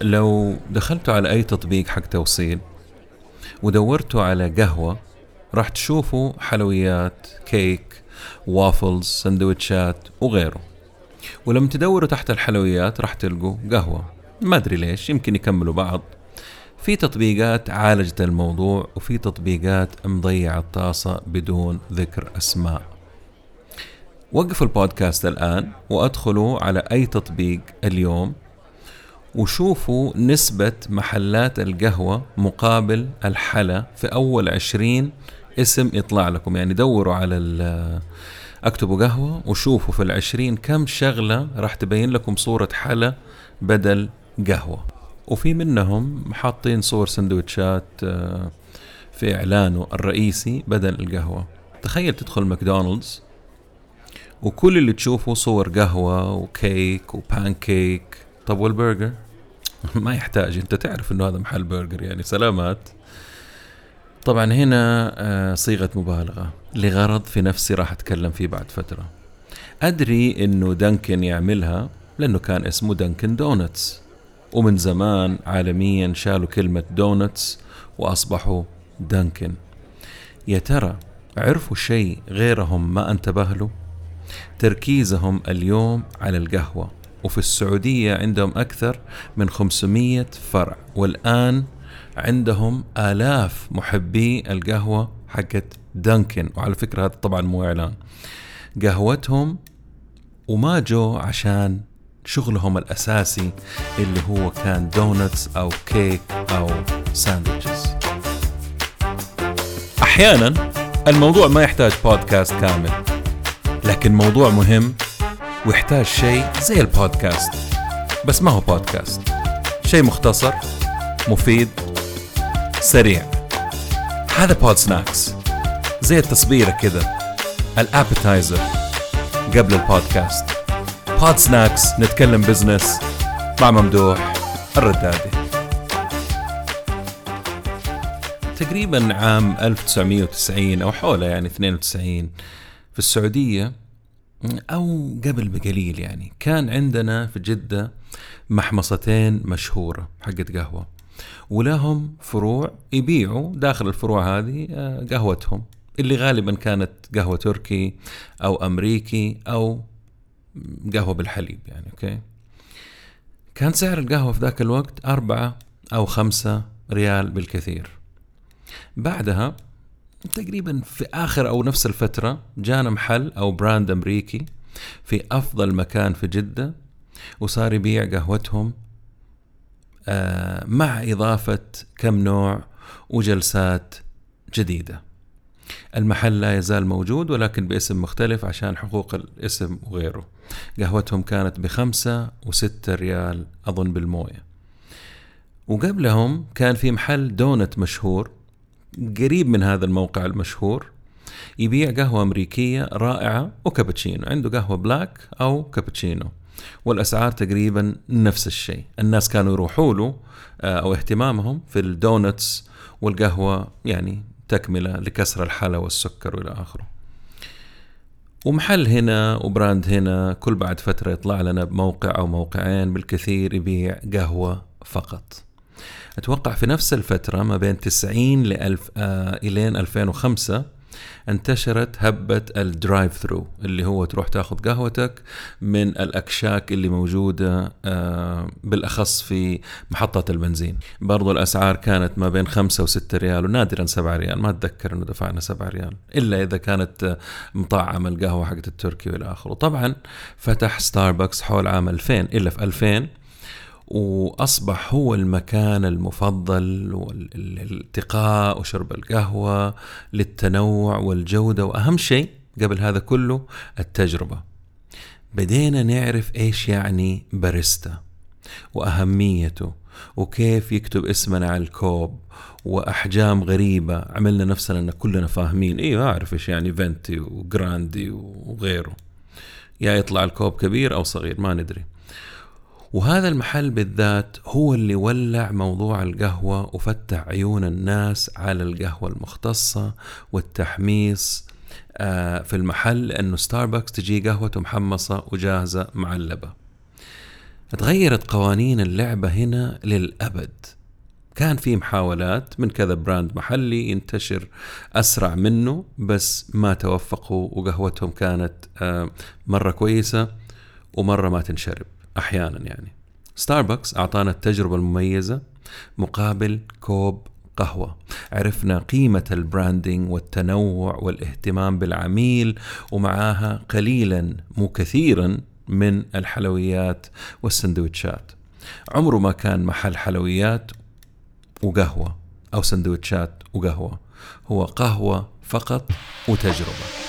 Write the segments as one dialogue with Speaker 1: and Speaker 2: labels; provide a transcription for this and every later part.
Speaker 1: لو دخلتوا على أي تطبيق حق توصيل ودورتوا على قهوة راح تشوفوا حلويات كيك وافلز سندويتشات وغيره. ولما تدوروا تحت الحلويات راح تلقوا قهوة. ما أدري ليش يمكن يكملوا بعض. في تطبيقات عالجت الموضوع وفي تطبيقات مضيعة الطاسة بدون ذكر أسماء. وقفوا البودكاست الآن وأدخلوا على أي تطبيق اليوم وشوفوا نسبة محلات القهوة مقابل الحلا في أول عشرين اسم يطلع لكم. يعني دوروا على اكتبوا قهوة وشوفوا في العشرين كم شغلة راح تبين لكم صورة حلا بدل قهوة. وفي منهم حاطين صور سندوتشات آه، في إعلانه الرئيسي بدل القهوة. تخيل تدخل ماكدونالدز وكل اللي تشوفه صور قهوة وكيك وبانكيك. طب والبرجر؟ ما يحتاج انت تعرف انه هذا محل برجر يعني سلامات. طبعا هنا آه، صيغة مبالغة. لغرض في نفسي راح أتكلم فيه بعد فترة. أدري أنه دانكن يعملها لأنه كان اسمه Dunkin' Donuts. ومن زمان عالميا شالوا كلمة donuts وأصبحوا دانكن. يا ترى عرفوا شيء غيرهم ما أنتبه له؟ تركيزهم اليوم على القهوة. وفي السعودية عندهم أكثر من 500 فرع. والآن عندهم آلاف محبي القهوة حقت دانكن. وعلى فكرة هذا طبعا مو إعلان. قهوتهم وما جو عشان شغلهم الأساسي اللي هو كان donuts أو كيك أو ساندويتشز أحيانا الموضوع ما يحتاج بودكاست كامل لكن موضوع مهم ويحتاج شيء زي البودكاست. بس ما هو بودكاست. شيء مختصر مفيد سريع. هذا Pod Snacks زي التصبيرة كذا. ال appetizer قبل البودكاست. Pod Snacks نتكلم بزنس مع ممدوح الردادي. تقريبا عام 1990 أو حوله يعني 92 في السعودية أو قبل بقليل يعني. كان عندنا في جدة محمصتين مشهورة حقت قهوة ولهم فروع يبيعوا داخل الفروع هذه آه، قهوتهم اللي غالبا كانت قهوة تركي أو أمريكي أو قهوة بالحليب يعني أوكي؟ كان سعر القهوة في ذاك الوقت أربعة أو خمسة ريال بالكثير. بعدها تقريبا في آخر أو نفس الفترة جانا محل أو brand أمريكي في أفضل مكان في جدة وصار يبيع قهوتهم آه، مع إضافة كم نوع وجلسات جديدة. المحل لا يزال موجود ولكن باسم مختلف عشان حقوق الاسم وغيره. قهوتهم كانت بخمسة وستة ريال أظن بالموية. وقبلهم كان في محل دونت مشهور قريب من هذا الموقع المشهور يبيع قهوة أمريكية رائعة وكابتشينو عنده قهوة black أو كابتشينو والأسعار تقريبا نفس الشيء. الناس كانوا يروحوا له آه، أو اهتمامهم في ال donuts والقهوة يعني تكملة لكسر الحلا والسكر وإلى آخره. ومحل هنا و brand هنا كل بعد فترة يطلع لنا بموقع أو موقعين بالكثير يبيع قهوة فقط. أتوقع في نفس الفترة ما بين 90 ل 1000 آه إلين 2005 انتشرت هبة ال drive thru اللي هو تروح تاخذ قهوتك من الأكشاك اللي موجودة آه، بالأخص في محطة البنزين. برضو الأسعار كانت ما بين خمسة وستة ريال ونادرا سبعة ريال ما أتذكر أنه دفعنا سبعة ريال إلا إذا كانت مطعمة القهوة حقت التركي والى آخره طبعا فتح ستاربكس حول عام 2000 إلا في 2000 وأصبح هو المكان المفضل والالتقاء وشرب القهوة للتنوع والجودة وأهم شيء قبل هذا كله التجربة. بدينا نعرف إيش يعني باريستا وأهميته وكيف يكتب اسمنا على الكوب وأحجام غريبة عملنا نفسنا إن كلنا فاهمين. أيوه أعرف إيش يعني فنتي وجراندي وغيره. يا يطلع الكوب كبير أو صغير ما ندري. وهذا المحل بالذات هو اللي ولع موضوع القهوة وفتح عيون الناس على القهوة المختصة والتحميص آه، في المحل لأنه ستاربكس تجي قهوته محمصة وجاهزة معلبة. تغيرت قوانين اللعبة هنا للأبد. كان في محاولات من كذا brand محلي ينتشر أسرع منه بس ما توفقوا وقهوتهم كانت آه، مرة كويسة ومرة ما تنشرب. أحيانا يعني. ستاربكس أعطانا التجربة المميزة مقابل كوب قهوة. عرفنا قيمة البراندنج والتنوع والاهتمام بالعميل ومعاها قليلا مو كثيرا من الحلويات والسندويتشات عمره ما كان محل حلويات وقهوة أو سندويتشات وقهوة. هو قهوة فقط وتجربة.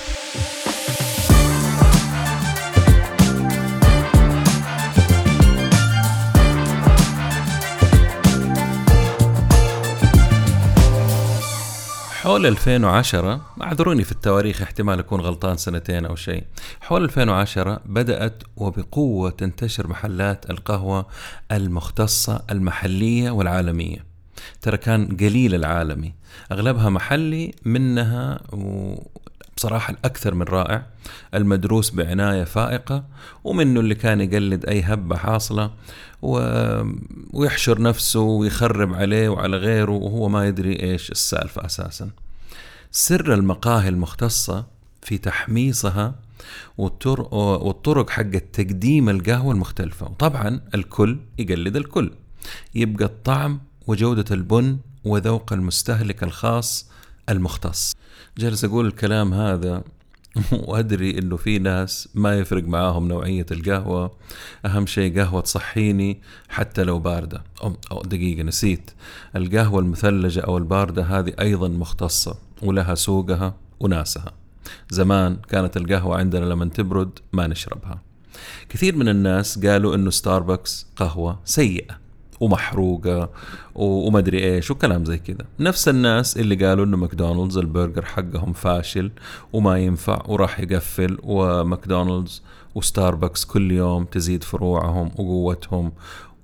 Speaker 1: حول 2010 اعذروني في التواريخ احتمال أكون غلطان سنتين أو شيء. حول 2010 بدأت وبقوة تنتشر محلات القهوة المختصة المحلية والعالمية. ترى كان قليل العالمي. أغلبها محلي منها بصراحة الأكثر من رائع. المدروس بعناية فائقة ومنه اللي كان يقلد أي هبة حاصلة و... ويحشر نفسه ويخرب عليه وعلى غيره وهو ما يدري إيش السالفة أساسا. سر المقاهي المختصة في تحميصها والطرق, والطرق حق تقديم القهوة المختلفة. وطبعا الكل يقلد الكل. يبقى الطعم وجودة البن وذوق المستهلك الخاص المختص. جالس أقول الكلام هذا وأدري إنه في ناس ما يفرق معاهم نوعية القهوة. أهم شيء قهوة تصحيني حتى لو باردة. أو دقيقة نسيت. القهوة المثلجة أو الباردة هذه أيضا مختصة ولها سوقها وناسها. زمان كانت القهوة عندنا لما تبرد ما نشربها. كثير من الناس قالوا إنه ستاربكس قهوة سيئة. ومحروقة وما ادري إيش وكلام زي كذا. نفس الناس اللي قالوا إنه ماكدونالدز البرجر حقهم فاشل وما ينفع وراح يقفل وماكدونالدز وستاربكس كل يوم تزيد فروعهم وقوتهم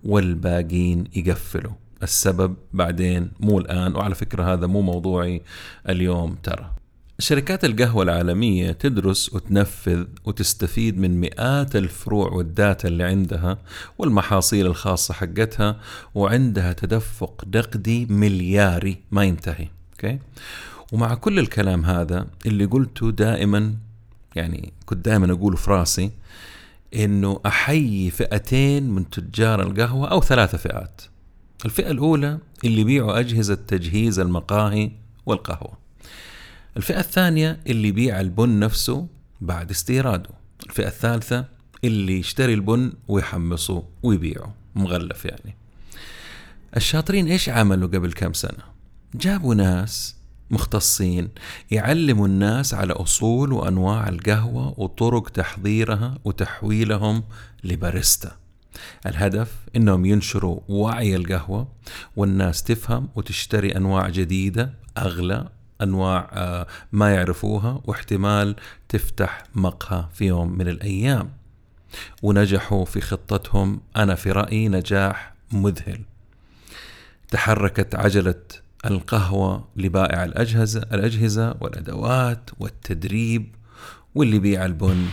Speaker 1: والباقين يقفلوا. السبب بعدين مو الآن وعلى فكرة هذا مو موضوعي اليوم ترى. شركات القهوة العالمية تدرس وتنفذ وتستفيد من مئات الفروع وال data اللي عندها والمحاصيل الخاصة حقتها وعندها تدفق نقدي ملياري. ما ينتهي okay؟ ومع كل الكلام هذا اللي قلته دائما يعني كنت دائما أقوله في راسي إنه أحيي فئتين من تجار القهوة أو ثلاثة فئات. الفئة الأولى اللي يبيعوا أجهزة تجهيز المقاهي والقهوة. الفئة الثانية اللي يبيع البن نفسه بعد استيراده. الفئة الثالثة اللي يشتري البن ويحمصه ويبيعه مغلف يعني. الشاطرين إيش عملوا قبل كم سنة؟ جابوا ناس مختصين يعلموا الناس على أصول وأنواع القهوة وطرق تحضيرها وتحويلهم لباريستا. الهدف إنهم ينشروا وعي القهوة والناس تفهم وتشتري أنواع جديدة أغلى أنواع آه، ما يعرفوها واحتمال تفتح مقهى في يوم من الأيام. ونجحوا في خطتهم. أنا في رأيي نجاح مذهل. تحركت عجلة القهوة لبائع الأجهزة الأجهزة والأدوات والتدريب واللي بيع البن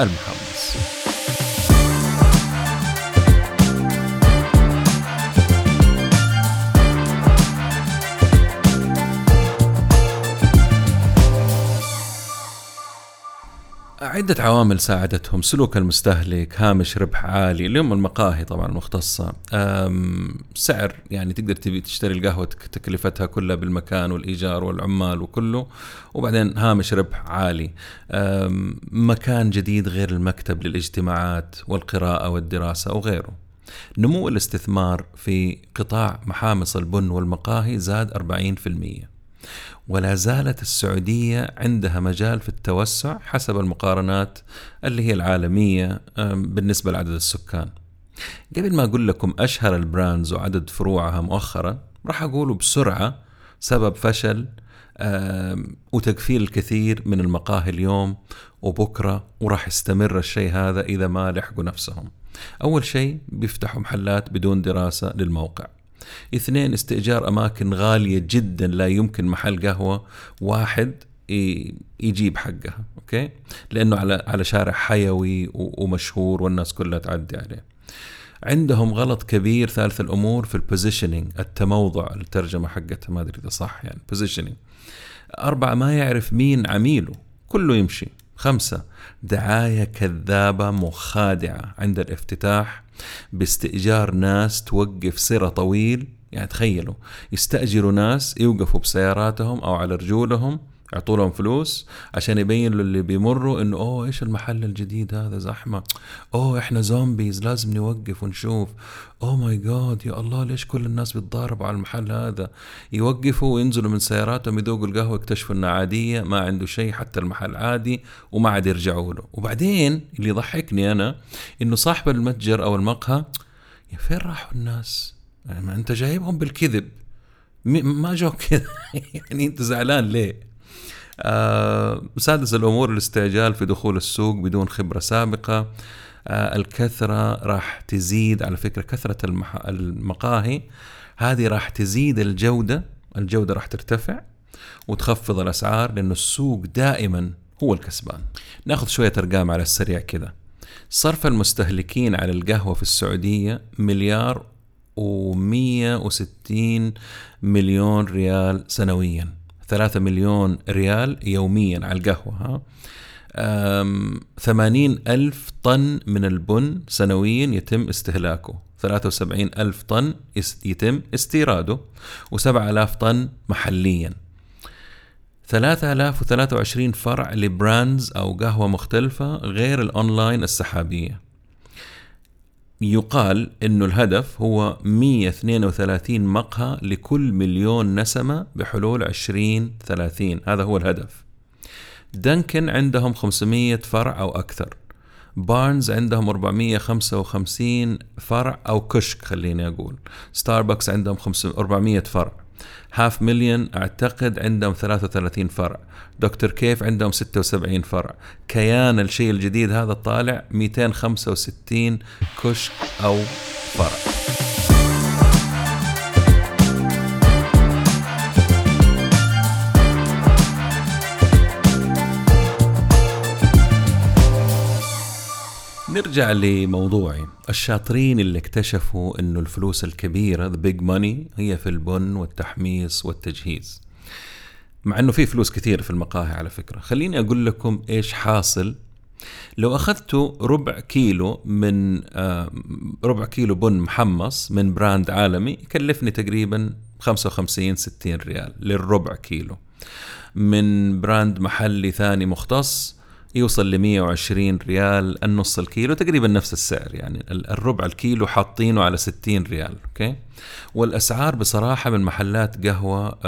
Speaker 1: المحمص. عدة عوامل ساعدتهم. سلوك المستهلك هامش ربح عالي اليوم المقاهي طبعا مختصة. سعر يعني تقدر تبي تشتري القهوة تكلفتها كلها بالمكان والإيجار والعمال وكله وبعدين هامش ربح عالي. مكان جديد غير المكتب للاجتماعات والقراءة والدراسة وغيره. نمو الاستثمار في قطاع محامص البن والمقاهي زاد 40% ولا زالت السعودية عندها مجال في التوسع حسب المقارنات اللي هي العالمية بالنسبة لعدد السكان. قبل ما أقول لكم أشهر ال brands وعدد فروعها مؤخرا راح أقوله بسرعة سبب فشل وتقفيل الكثير من المقاهي اليوم وبكرة وراح يستمر الشيء هذا إذا ما لحقوا نفسهم. أول شيء بيفتحوا محلات بدون دراسة للموقع. اثنين استئجار أماكن غالية جدا لا يمكن محل قهوة واحد يجيب حقها okay؟ لأنه على على شارع حيوي ومشهور والناس كلها تعدي عليه. عندهم غلط كبير ثالث الأمور في ال positioning التموضع الترجمة حقتها ما أدري إذا صح يعني positioning أربعة ما يعرف مين عميله كله يمشي. خمسة دعاية كذابة مخادعة عند الافتتاح. باستئجار ناس توقف سرة طويل. يعني تخيلوا يستأجروا ناس يوقفوا بسياراتهم أو على رجولهم يعطوا لهم فلوس عشان يبين للي بيمروا إنه أوه إيش المحل الجديد هذا؟ زحمة. أوه إحنا zombies لازم نوقف ونشوف. oh my god يا الله ليش كل الناس بيتضاربوا على المحل هذا؟ يوقفوا وينزلوا من سياراتهم يذوقوا القهوة يكتشفوا إنها عادية ما عنده شيء حتى المحل عادي وما عاد يرجعوا له. وبعدين اللي يضحكني أنا إنه صاحب المتجر أو المقهى يا فين راحوا الناس؟ يعني ما أنت جايبهم بالكذب. ما جو كذا. يعني أنت زعلان ليه؟ سادس الأمور الاستعجال في دخول السوق بدون خبرة سابقة. آه، الكثرة راح تزيد على فكرة كثرة المقاهي. هذه راح تزيد الجودة الجودة راح ترتفع وتخفض الأسعار لأنه السوق دائما هو الكسبان. ناخذ شوية أرقام على السريع كذا صرف المستهلكين على القهوة في السعودية مليار و160 مليون ريال سنويا. 3 مليون ريال يوميا على القهوة ها؟ ثمانين ألف طن من البن سنويا يتم استهلاكه. ثلاثة وسبعين ألف طن يتم استيراده وسبعة آلاف طن محليا. ثلاثة آلاف وثلاثة وعشرين فرع ل brands أو قهوة مختلفة غير الأونلاين السحابية. يقال إنه الهدف هو 132 مقهى لكل مليون نسمة بحلول 2030 هذا هو الهدف. دنكن عندهم 500 فرع أو أكثر. بارنز عندهم 455 فرع أو كشك خليني أقول. ستاربكس عندهم 400 فرع. هاف مليون اعتقد عندهم 33 فرع. دكتور كيف عندهم 76 فرع؟ كيان الشيء الجديد هذا طالع 265 كشك أو فرع. نرجع لموضوعي الشاطرين اللي اكتشفوا إنه الفلوس الكبيرة ذا بيج ماني هي في البن والتحميص والتجهيز. مع إنه في فلوس كثير في المقاهي على فكرة. خليني أقول لكم إيش حاصل. لو أخذتوا ربع كيلو من آه ربع كيلو بن محمص من brand عالمي يكلفني تقريبا 55 60 ريال للربع كيلو. من brand محلي ثاني مختص يوصل ل 120 ريال النص الكيلو تقريبا نفس السعر يعني الربع الكيلو حاطينه على 60 ريال okay؟ والأسعار بصراحة من محلات قهوة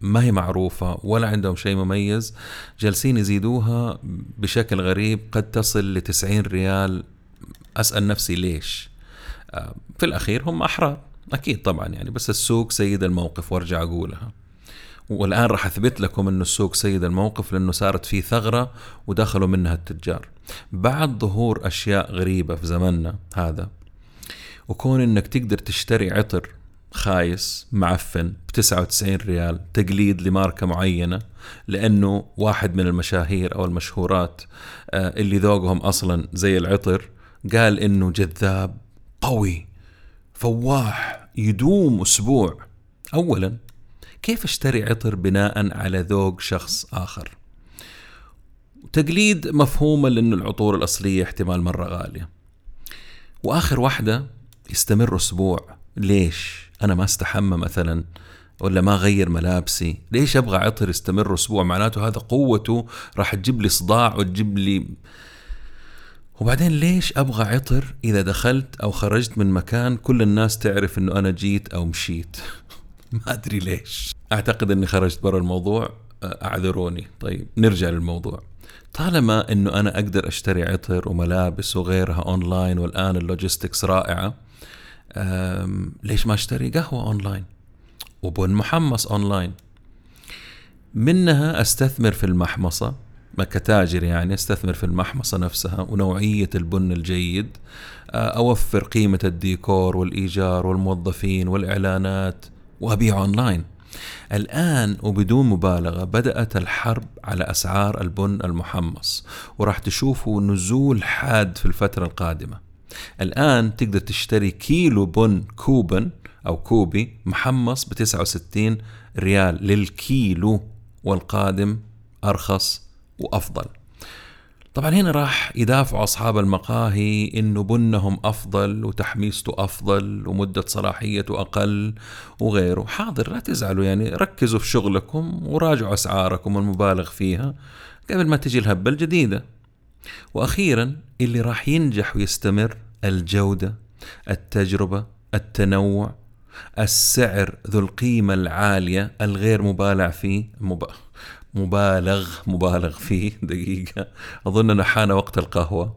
Speaker 1: ما هي معروفة ولا عندهم شيء مميز جالسين يزيدوها بشكل غريب قد تصل ل 90 ريال. أسأل نفسي ليش؟ في الأخير هم أحرار أكيد طبعا يعني بس السوق سيد الموقف وأرجع أقولها. والآن راح أثبت لكم أنه السوق سيد الموقف لأنه صارت فيه ثغرة ودخلوا منها التجار. بعد ظهور أشياء غريبة في زمننا هذا وكون أنك تقدر تشتري عطر خايس معفن ب 99 ريال تقليد لماركة معينة لأنه واحد من المشاهير أو المشهورات آه، اللي ذوقهم أصلا زي العطر قال إنه جذاب قوي فواح يدوم أسبوع. أولا كيف اشتري عطر بناء على ذوق شخص آخر؟ تقليد مفهومة لأن العطور الأصلية احتمال مرة غالية. وآخر واحدة يستمر أسبوع. ليش؟ أنا ما استحمى مثلا ولا ما غير ملابسي. ليش أبغى عطر يستمر أسبوع؟ معناته هذا قوته راح تجيب لي صداع وتجيب لي وبعدين ليش أبغى عطر إذا دخلت أو خرجت من مكان كل الناس تعرف أنه أنا جيت أو مشيت؟ ما أدري ليش. أعتقد إني خرجت برا الموضوع أعذروني. طيب نرجع للموضوع. طالما إنه أنا أقدر أشتري عطر وملابس وغيرها أونلاين والآن ال logistics رائعة ليش ما أشتري قهوة أونلاين وبن محمص أونلاين؟ منها أستثمر في المحمصة ما كتاجر يعني أستثمر في المحمصة نفسها ونوعية البن الجيد أوفر قيمة الديكور والإيجار والموظفين والإعلانات وأبيع أونلاين. الآن وبدون مبالغة بدأت الحرب على أسعار البن المحمص وراح تشوفوا نزول حاد في الفترة القادمة. الآن تقدر تشتري كيلو بن كوبن أو كوبي محمص ب 69 ريال للكيلو والقادم أرخص وأفضل. طبعا هنا راح يدافعوا أصحاب المقاهي إنه بنهم أفضل وتحميصته أفضل ومدة صلاحيته أقل وغيره حاضر لا تزعلوا يعني ركزوا في شغلكم وراجعوا أسعاركم المبالغ فيها قبل ما تجي الهبة الجديدة وأخيرا اللي راح ينجح ويستمر الجودة التجربة التنوع السعر ذو القيمة العالية الغير مبالع فيه. مبالغ مبالغ فيه دقيقة. أظن حان وقت القهوة.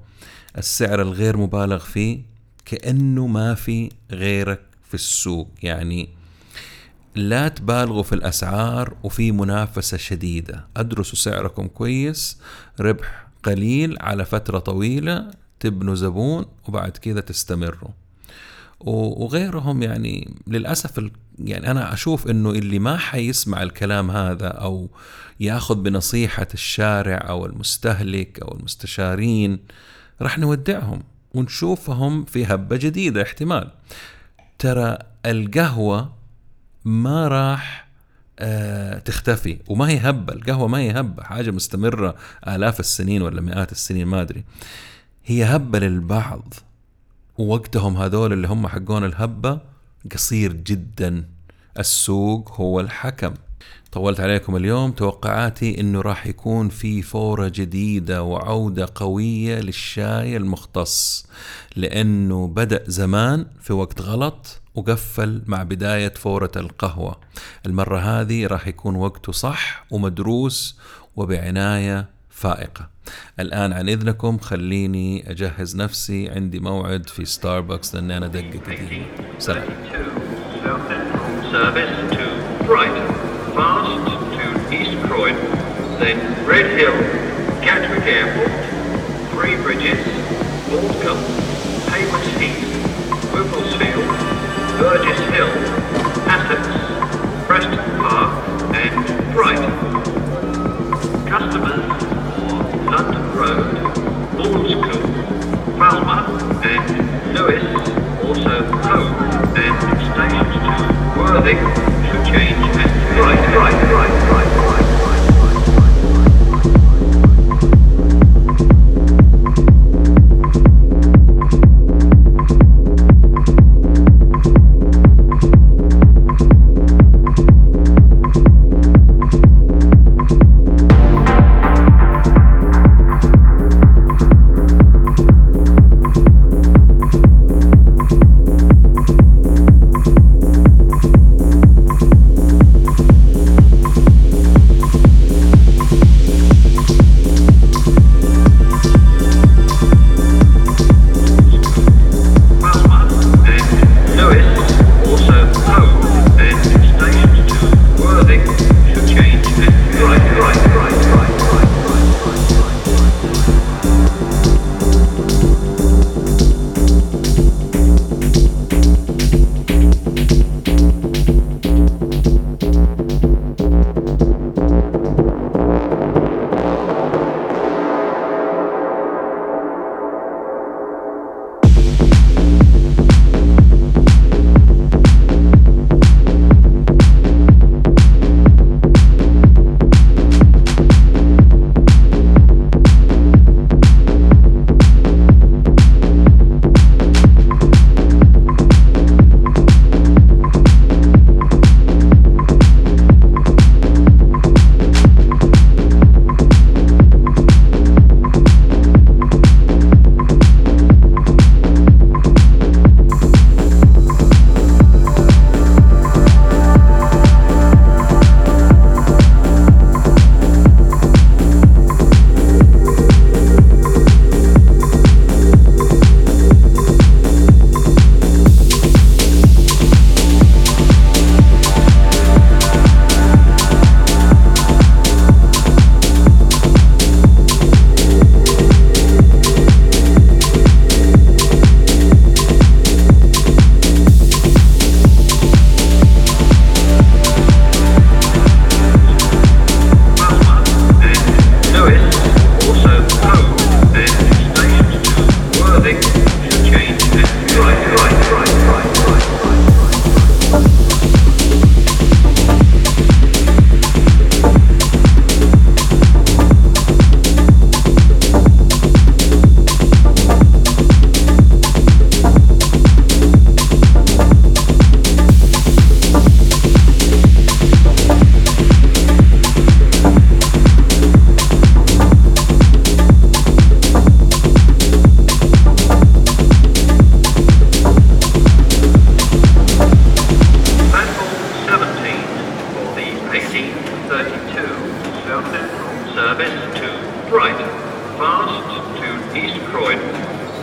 Speaker 1: السعر الغير مبالغ فيه كأنه ما في غيرك في السوق. يعني لا تبالغوا في الأسعار وفي منافسة شديدة. أدرسوا سعركم كويس ربح قليل على فترة طويلة تبنوا زبون وبعد كذا تستمروا. وغيرهم يعني للأسف يعني أنا أشوف إنه اللي ما حيسمع الكلام هذا أو ياخذ بنصيحة الشارع أو المستهلك أو المستشارين راح نودعهم ونشوفهم في هبة جديدة احتمال. ترى القهوة ما راح آه تختفي وما هي هبة القهوة ما هي هبة حاجة مستمرة آلاف السنين ولا مئات السنين ما أدري. هي هبة للبعض. ووقتهم هذول اللي هم حقون الهبة قصير جدا. السوق هو الحكم. طولت عليكم اليوم توقعاتي إنه راح يكون في فورة جديدة وعودة قوية للشاي المختص لأنه بدأ زمان في وقت غلط وقفل مع بداية فورة القهوة. المرة هذه راح يكون وقته صح ومدروس وبعناية فائقة الآن عن إذنكم خليني أجهز نفسي عندي موعد في ستاربكس لأن أنا دقة قديمة سلام Three Bridges, Morecambe, Hayward Heath, Whipplesfield, Burgess Hill, Essex, Preston Park, and Brighton. Customers Road, School, Falmer and Lewis, also Home, and stations to Worthing should change at right, right, right, right,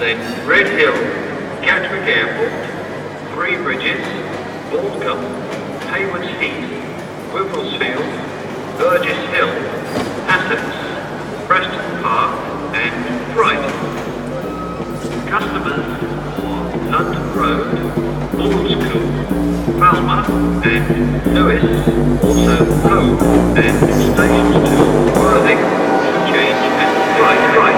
Speaker 2: then Red Hill, Gatwick Airport, Three Bridges, Baldcombe, Hayward Heath, Wimblesfield, Burgess Hill, Assets, Preston Park and Brighton. Customers for London Road, Bourne School, and Lewis, also home and stations to Worthing, Change and Brighton.